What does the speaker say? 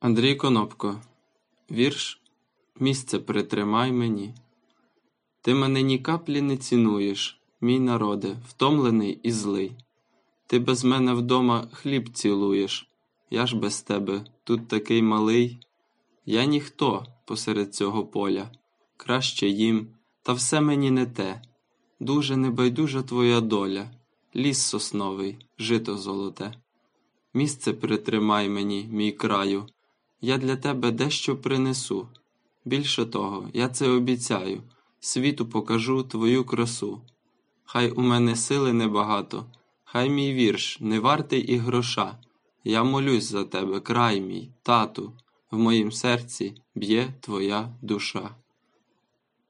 Андрій Конопко Вірш Місце притримай мені. Ти мене ні каплі не цінуєш, мій народе, втомлений і злий. Ти без мене вдома хліб цілуєш, я ж без тебе тут такий малий. Я ніхто посеред цього поля, краще їм, та все мені не те. Дуже небайдужа твоя доля, ліс сосновий, жито золоте. Місце притримай мені, мій краю, я для тебе дещо принесу. Більше того, я це обіцяю, світу покажу твою красу. Хай у мене сили небагато, хай мій вірш не вартий і гроша. Я молюсь за тебе, край мій, тату, в моїм серці б'є твоя душа.